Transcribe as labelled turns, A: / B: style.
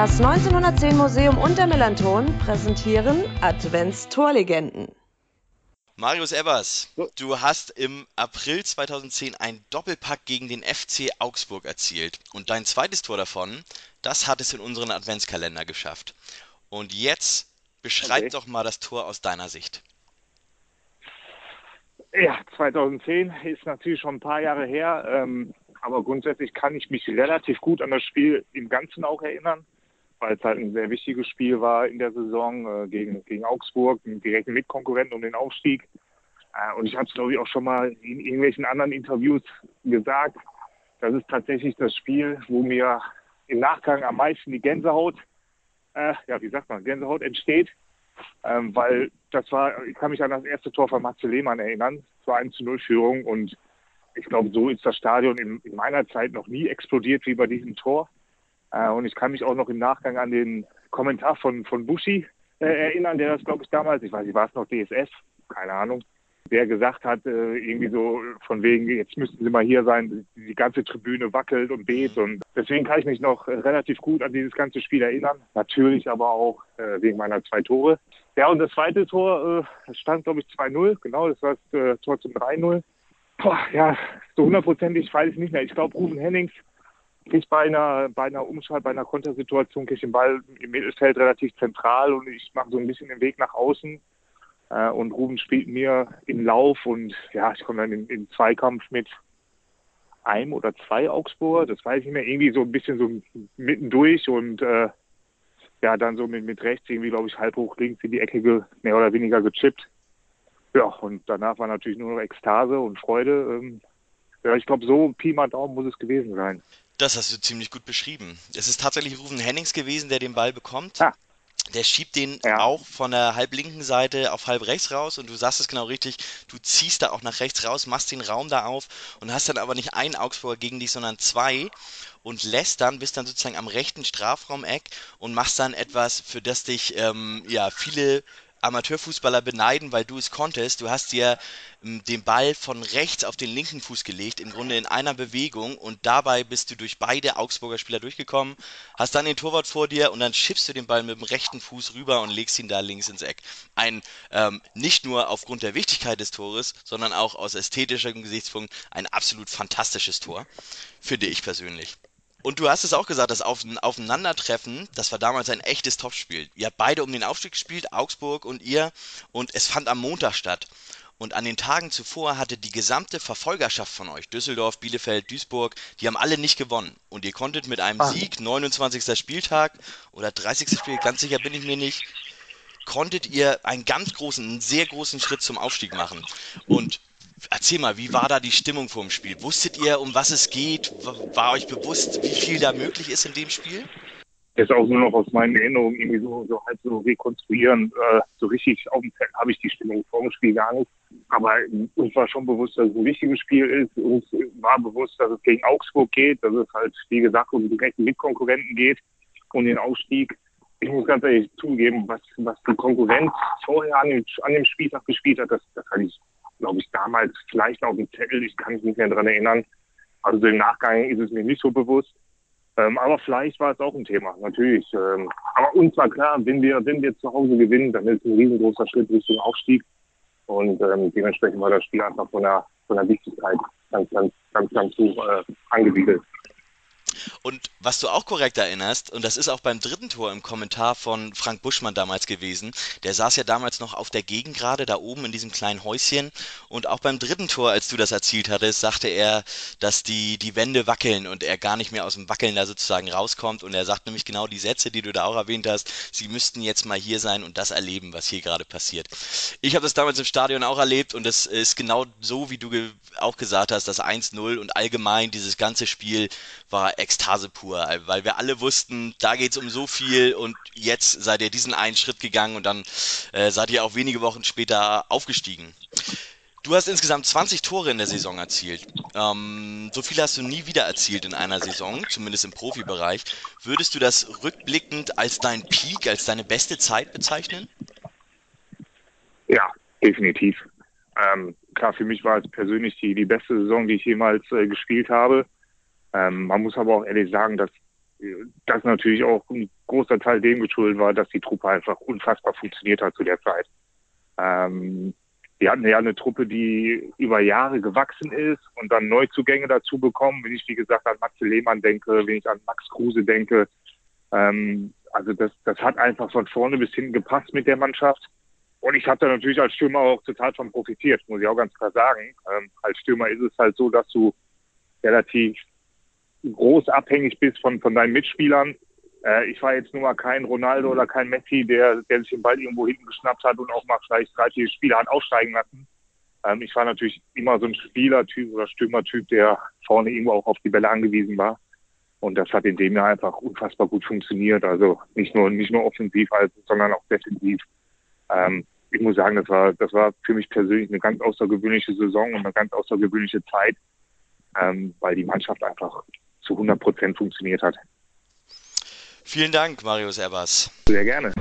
A: Das 1910 Museum und der Melanton präsentieren Advents-Torlegenden.
B: Marius Ebbers, du hast im April 2010 einen Doppelpack gegen den FC Augsburg erzielt. Und dein zweites Tor davon, das hat es in unseren Adventskalender geschafft. Und jetzt beschreib okay. doch mal das Tor aus deiner Sicht.
C: Ja, 2010 ist natürlich schon ein paar Jahre her, ähm, aber grundsätzlich kann ich mich relativ gut an das Spiel im Ganzen auch erinnern weil es halt ein sehr wichtiges Spiel war in der Saison äh, gegen, gegen Augsburg, einen direkten Mitkonkurrenten um den Aufstieg. Äh, und ich habe es, glaube ich, auch schon mal in irgendwelchen anderen Interviews gesagt. Das ist tatsächlich das Spiel, wo mir im Nachgang am meisten die Gänsehaut, äh, ja, wie sagt man, Gänsehaut entsteht. Ähm, weil das war, ich kann mich an das erste Tor von Matze Lehmann erinnern. Es war 1 zu 0 Führung und ich glaube, so ist das Stadion in, in meiner Zeit noch nie explodiert wie bei diesem Tor. Äh, und ich kann mich auch noch im Nachgang an den Kommentar von, von Bushi äh, erinnern, der das, glaube ich, damals, ich weiß nicht, war es noch DSF, keine Ahnung, der gesagt hat, äh, irgendwie so von wegen, jetzt müssten sie mal hier sein, die ganze Tribüne wackelt und bebt. Und deswegen kann ich mich noch relativ gut an dieses ganze Spiel erinnern. Natürlich aber auch äh, wegen meiner zwei Tore. Ja, und das zweite Tor äh, stand, glaube ich, 2-0. Genau, das war das äh, Tor zum 3-0. Ja, so hundertprozentig weiß ich nicht mehr. Ich glaube, Rufen Hennings kriege bei einer, bei einer Umschalt, bei einer Kontersituation kriege ich den Ball im Mittelfeld relativ zentral und ich mache so ein bisschen den Weg nach außen. Äh, und Ruben spielt mir im Lauf und ja, ich komme dann in, Zweikampf mit einem oder zwei Augsburger, das weiß ich nicht mehr, irgendwie so ein bisschen so mittendurch und äh, ja, dann so mit, mit rechts irgendwie, glaube ich, halb hoch links in die Ecke mehr oder weniger gechippt. Ja, und danach war natürlich nur noch Ekstase und Freude. Ähm, ja, ich glaube, so Pi mal Daumen muss es gewesen sein.
B: Das hast du ziemlich gut beschrieben. Es ist tatsächlich Rufen Hennings gewesen, der den Ball bekommt. Ah. Der schiebt den ja. auch von der halblinken Seite auf halb rechts raus und du sagst es genau richtig, du ziehst da auch nach rechts raus, machst den Raum da auf und hast dann aber nicht einen Augsburger gegen dich, sondern zwei und lässt dann, bist dann sozusagen am rechten Strafraumeck und machst dann etwas, für das dich ähm, ja viele Amateurfußballer beneiden, weil du es konntest. Du hast dir ähm, den Ball von rechts auf den linken Fuß gelegt, im Grunde in einer Bewegung und dabei bist du durch beide Augsburger Spieler durchgekommen, hast dann den Torwart vor dir und dann schippst du den Ball mit dem rechten Fuß rüber und legst ihn da links ins Eck. Ein ähm, nicht nur aufgrund der Wichtigkeit des Tores, sondern auch aus ästhetischem Gesichtspunkt ein absolut fantastisches Tor, finde ich persönlich. Und du hast es auch gesagt, das Aufeinandertreffen, das war damals ein echtes Topspiel. Ihr habt beide um den Aufstieg gespielt, Augsburg und ihr, und es fand am Montag statt. Und an den Tagen zuvor hatte die gesamte Verfolgerschaft von euch, Düsseldorf, Bielefeld, Duisburg, die haben alle nicht gewonnen. Und ihr konntet mit einem ah. Sieg, 29. Spieltag oder 30. Spiel, ganz sicher bin ich mir nicht, konntet ihr einen ganz großen, einen sehr großen Schritt zum Aufstieg machen. Und Erzähl mal, wie war da die Stimmung vor dem Spiel? Wusstet ihr, um was es geht? War euch bewusst, wie viel da möglich ist in dem Spiel?
C: Jetzt auch nur noch aus meinen Erinnerungen irgendwie so, so halt so rekonstruieren. Äh, so richtig auf dem Feld habe ich die Stimmung vor dem Spiel gar nicht. Aber uns war schon bewusst, dass es ein wichtiges Spiel ist. Uns war bewusst, dass es gegen Augsburg geht, dass es halt, wie gesagt, um die direkten Mitkonkurrenten geht und den Aufstieg. Ich muss ganz ehrlich zugeben, was, was die Konkurrenz vorher an dem, an dem Spieltag gespielt hat, das, das hatte ich glaube ich, damals vielleicht auf dem Zettel. Ich kann mich nicht mehr daran erinnern. Also im Nachgang ist es mir nicht so bewusst. Ähm, aber vielleicht war es auch ein Thema, natürlich. Ähm, aber uns war klar, wenn wir, wenn wir zu Hause gewinnen, dann ist es ein riesengroßer Schritt Richtung Aufstieg. Und ähm, dementsprechend war das Spiel einfach von der, von der Wichtigkeit ganz, ganz, ganz, ganz hoch äh, angesiedelt.
B: Und was du auch korrekt erinnerst, und das ist auch beim dritten Tor im Kommentar von Frank Buschmann damals gewesen, der saß ja damals noch auf der Gegend gerade da oben in diesem kleinen Häuschen. Und auch beim dritten Tor, als du das erzielt hattest, sagte er, dass die, die Wände wackeln und er gar nicht mehr aus dem Wackeln da sozusagen rauskommt. Und er sagt nämlich genau die Sätze, die du da auch erwähnt hast. Sie müssten jetzt mal hier sein und das erleben, was hier gerade passiert. Ich habe das damals im Stadion auch erlebt und es ist genau so, wie du auch gesagt hast, das 1-0 und allgemein dieses ganze Spiel war Ekstase pur, weil wir alle wussten, da geht es um so viel und jetzt seid ihr diesen einen Schritt gegangen und dann äh, seid ihr auch wenige Wochen später aufgestiegen. Du hast insgesamt 20 Tore in der Saison erzielt. Ähm, so viel hast du nie wieder erzielt in einer Saison, zumindest im Profibereich. Würdest du das rückblickend als dein Peak, als deine beste Zeit bezeichnen?
C: Ja, definitiv. Ähm, klar, für mich war es persönlich die, die beste Saison, die ich jemals äh, gespielt habe. Ähm, man muss aber auch ehrlich sagen, dass das natürlich auch ein großer Teil dem geschuldet war, dass die Truppe einfach unfassbar funktioniert hat zu der Zeit. Ähm, wir hatten ja eine Truppe, die über Jahre gewachsen ist und dann Neuzugänge dazu bekommen. Wenn ich, wie gesagt, an Matze Lehmann denke, wenn ich an Max Kruse denke, ähm, also das, das hat einfach von vorne bis hinten gepasst mit der Mannschaft. Und ich habe da natürlich als Stürmer auch total von profitiert, muss ich auch ganz klar sagen. Ähm, als Stürmer ist es halt so, dass du relativ groß abhängig bist von, von deinen Mitspielern. Äh, ich war jetzt nur mal kein Ronaldo oder kein Messi, der, der sich den Ball irgendwo hinten geschnappt hat und auch mal vielleicht drei, vier Spieler hat aussteigen lassen. Ähm, ich war natürlich immer so ein Spielertyp oder Stürmertyp, der vorne irgendwo auch auf die Bälle angewiesen war. Und das hat in dem Jahr einfach unfassbar gut funktioniert. Also nicht nur, nicht nur offensiv, also, sondern auch defensiv. Ähm, ich muss sagen, das war, das war für mich persönlich eine ganz außergewöhnliche Saison und eine ganz außergewöhnliche Zeit, ähm, weil die Mannschaft einfach zu 100 Prozent funktioniert hat.
B: Vielen Dank, Marius Ebbers.
C: Sehr gerne.